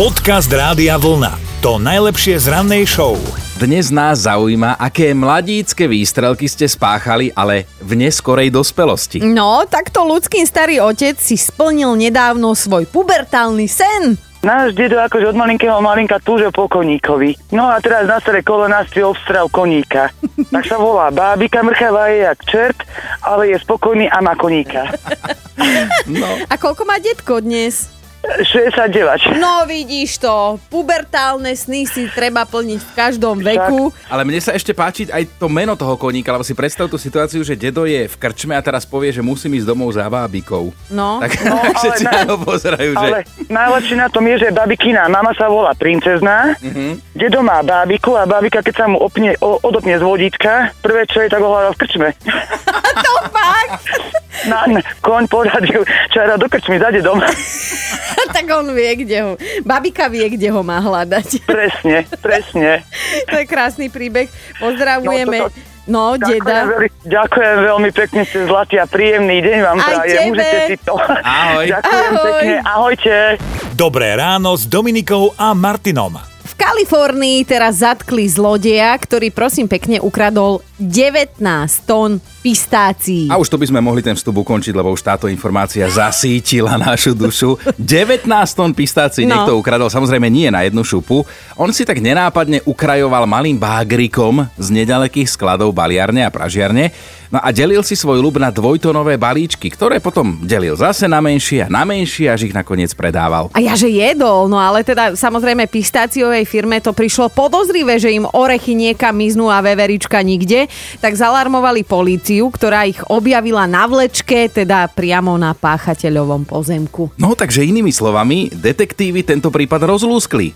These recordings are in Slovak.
Podcast Rádia Vlna. To najlepšie z rannej show. Dnes nás zaujíma, aké mladícke výstrelky ste spáchali, ale v neskorej dospelosti. No, takto ľudský starý otec si splnil nedávno svoj pubertálny sen. Náš dedo akože od malinkého malinka túžil po koníkovi. No a teraz na staré kolena si obstral koníka. Tak sa volá bábika, mrchavá je jak čert, ale je spokojný a má koníka. A koľko má detko dnes? 69. No vidíš to, pubertálne sny si treba plniť v každom veku. Ale mne sa ešte páči aj to meno toho koníka, lebo si predstav tú situáciu, že dedo je v krčme a teraz povie, že musím ísť domov za bábikou. No. Tak No, ale všetci na- na ho pozerajú, že... Ale najlepšie na tom je, že babikina mama sa volá princezná, dedo má bábiku a bábika, keď sa mu opne, o, odopne z vodíčka, prvé čo je, tak ho hľadá v krčme. To fakt? Na, na, koň poradil, čo do krčmy, za dedom. tak on vie, kde ho... Babika vie, kde ho má hľadať. presne, presne. to je krásny príbeh. Pozdravujeme. No, toto- No, Ďakujem, deda. veľmi, ďakujem veľmi pekne, ste zlatý a príjemný deň vám Aj prajem. Užite si to. Ahoj. Ďakujem Ahoj. pekne, ahojte. Dobré ráno s Dominikou a Martinom. V Kalifornii teraz zatkli zlodeja, ktorý prosím pekne ukradol 19 tón pistácií. A už tu by sme mohli ten vstup ukončiť, lebo už táto informácia zasítila našu dušu. 19 tón pistácií No. niekto ukradol, samozrejme nie na jednu šupu. On si tak nenápadne ukrajoval malým bágrikom z nedalekých skladov baliarne a pražiarne. No a delil si svoj ľub na dvojtonové balíčky, ktoré potom delil zase na menšie a na menšie, až ich nakoniec predával. A ja že jedol, no ale teda samozrejme pistáciovej firme to prišlo podozrivé, že im orechy niekam miznú a veverička nikde, tak zalarmovali políciu, ktorá ich objavila na vlečke, teda priamo na páchateľovom pozemku. No takže inými slovami, detektívy tento prípad rozlúskli.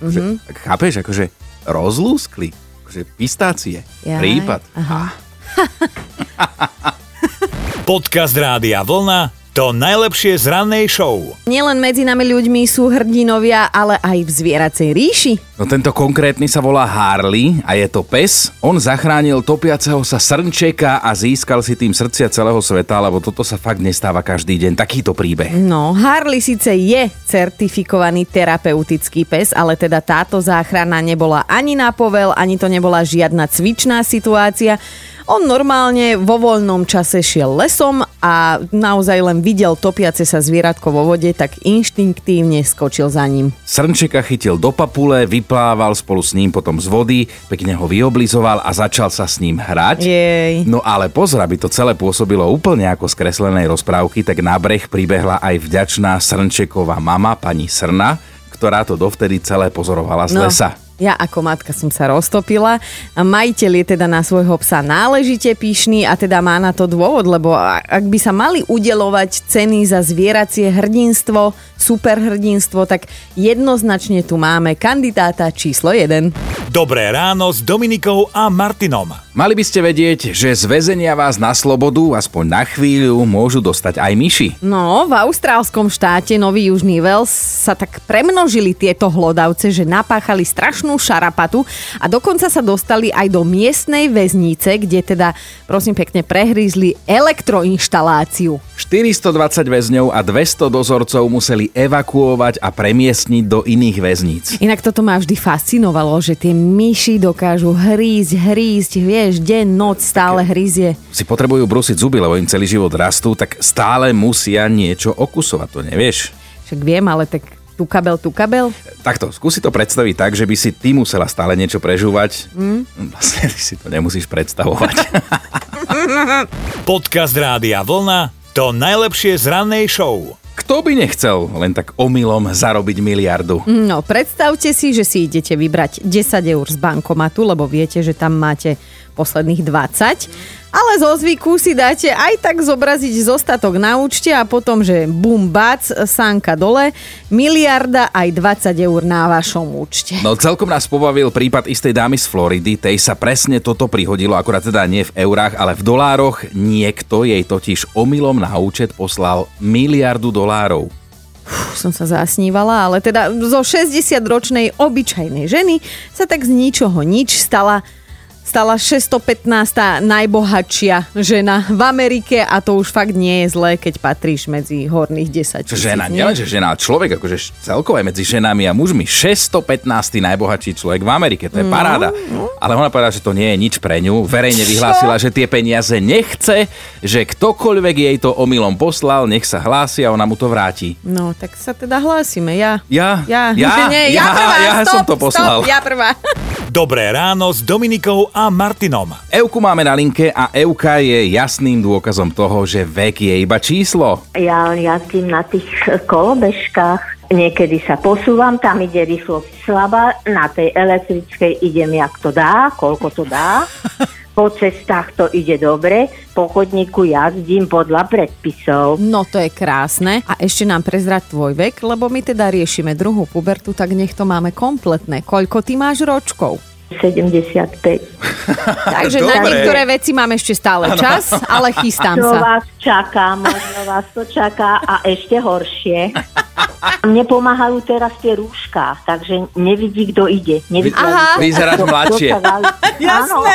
Že, tak chápeš, akože rozlúskli. Akože pistácie. Jaj, Prípad. aha. Podcast Rádia Vlna. To najlepšie z rannej show. Nielen medzi nami ľuďmi sú hrdinovia, ale aj v zvieracej ríši. No tento konkrétny sa volá Harley a je to pes. On zachránil topiaceho sa srnčeka a získal si tým srdcia celého sveta, lebo toto sa fakt nestáva každý deň. Takýto príbeh. No, Harley síce je certifikovaný terapeutický pes, ale teda táto záchrana nebola ani na povel, ani to nebola žiadna cvičná situácia. On normálne vo voľnom čase šiel lesom a naozaj len videl topiace sa zvieratko vo vode, tak inštinktívne skočil za ním. Srnčeka chytil do papule, vyplával spolu s ním potom z vody, pekne ho vyoblizoval a začal sa s ním hrať. Jej. No ale pozor, aby to celé pôsobilo úplne ako z kreslenej rozprávky, tak na breh pribehla aj vďačná Srnčeková mama, pani Srna, ktorá to dovtedy celé pozorovala z No. lesa. Ja ako matka som sa roztopila. Majiteľ je teda na svojho psa náležite pyšný a teda má na to dôvod, lebo ak by sa mali udelovať ceny za zvieracie hrdinstvo, superhrdinstvo, tak jednoznačne tu máme kandidáta číslo 1. Dobré ráno s Dominikou a Martinom. Mali by ste vedieť, že z väzenia vás na slobodu, aspoň na chvíľu, môžu dostať aj myši. No, v austrálskom štáte Nový Južný Wales sa tak premnožili tieto hlodavce, že napáchali strašnú šarapatu a dokonca sa dostali aj do miestnej väznice, kde teda, prosím pekne, prehrízli elektroinštaláciu. 420 väzňov a 200 dozorcov museli evakuovať a premiestniť do iných väzníc. Inak toto ma vždy fascinovalo, že tie myši dokážu hrízť, hrízť, vieš, deň, noc, stále hryzie. Si potrebujú brúsiť zuby, lebo im celý život rastú, tak stále musia niečo okusovať, to nevieš? Však viem, ale tak tu kabel, tu kabel. Takto, skúsi to predstaviť tak, že by si ty musela stále niečo prežúvať. Mm. Vlastne ty si to nemusíš predstavovať. Podcast Rádia Vlna. To najlepšie z rannej show. Kto by nechcel len tak omylom zarobiť miliardu? No, predstavte si, že si idete vybrať 10 eur z bankomatu, lebo viete, že tam máte posledných 20. Ale zo zvyku si dáte aj tak zobraziť zostatok na účte a potom, že bum, bac, sánka dole, miliarda aj 20 eur na vašom účte. No celkom nás pobavil prípad istej dámy z Floridy, tej sa presne toto prihodilo, akurát teda nie v eurách, ale v dolároch. Niekto jej totiž omylom na účet poslal miliardu dolárov. Už som sa zasnívala, ale teda zo 60-ročnej obyčajnej ženy sa tak z ničoho nič stala stala 615. najbohatšia žena v Amerike a to už fakt nie je zlé, keď patríš medzi horných 10 tisíc. Žena, nie? že žena, človek, akože celkové medzi ženami a mužmi. 615. najbohatší človek v Amerike, to je No, paráda. Ale ona povedala, že to nie je nič pre ňu. Verejne vyhlásila, že tie peniaze nechce, že ktokoľvek jej to omylom poslal, nech sa hlási a ona mu to vráti. No, tak sa teda hlásime, ja. Ja? Ja, Ja? Nie, ja, Ja, ja stop, som to poslal. Stop, ja prvá. Dobré ráno s Dominikou a Martinom. Euku máme na linke a Euka je jasným dôkazom toho, že vek je iba číslo. Ja jazdím na tých kolobežkách. Niekedy sa posúvam, tam ide rýchlosť slabá, na tej elektrickej idem, jak to dá, koľko to dá. Po cestách to ide dobre, po chodníku jazdím podľa predpisov. No to je krásne. A ešte nám prezrať tvoj vek, lebo my teda riešime druhú pubertu, tak nech to máme kompletné. Koľko ty máš ročkov? 75. Takže na Dobre. niektoré veci mám ešte stále čas, ale chystám Čo sa. vás čaká, možno vás to čaká a ešte horšie. Mne pomáhajú teraz tie rúška, takže nevidí, kto ide. Nevidí, Aha. Vyzeráš mladšie. Jasné.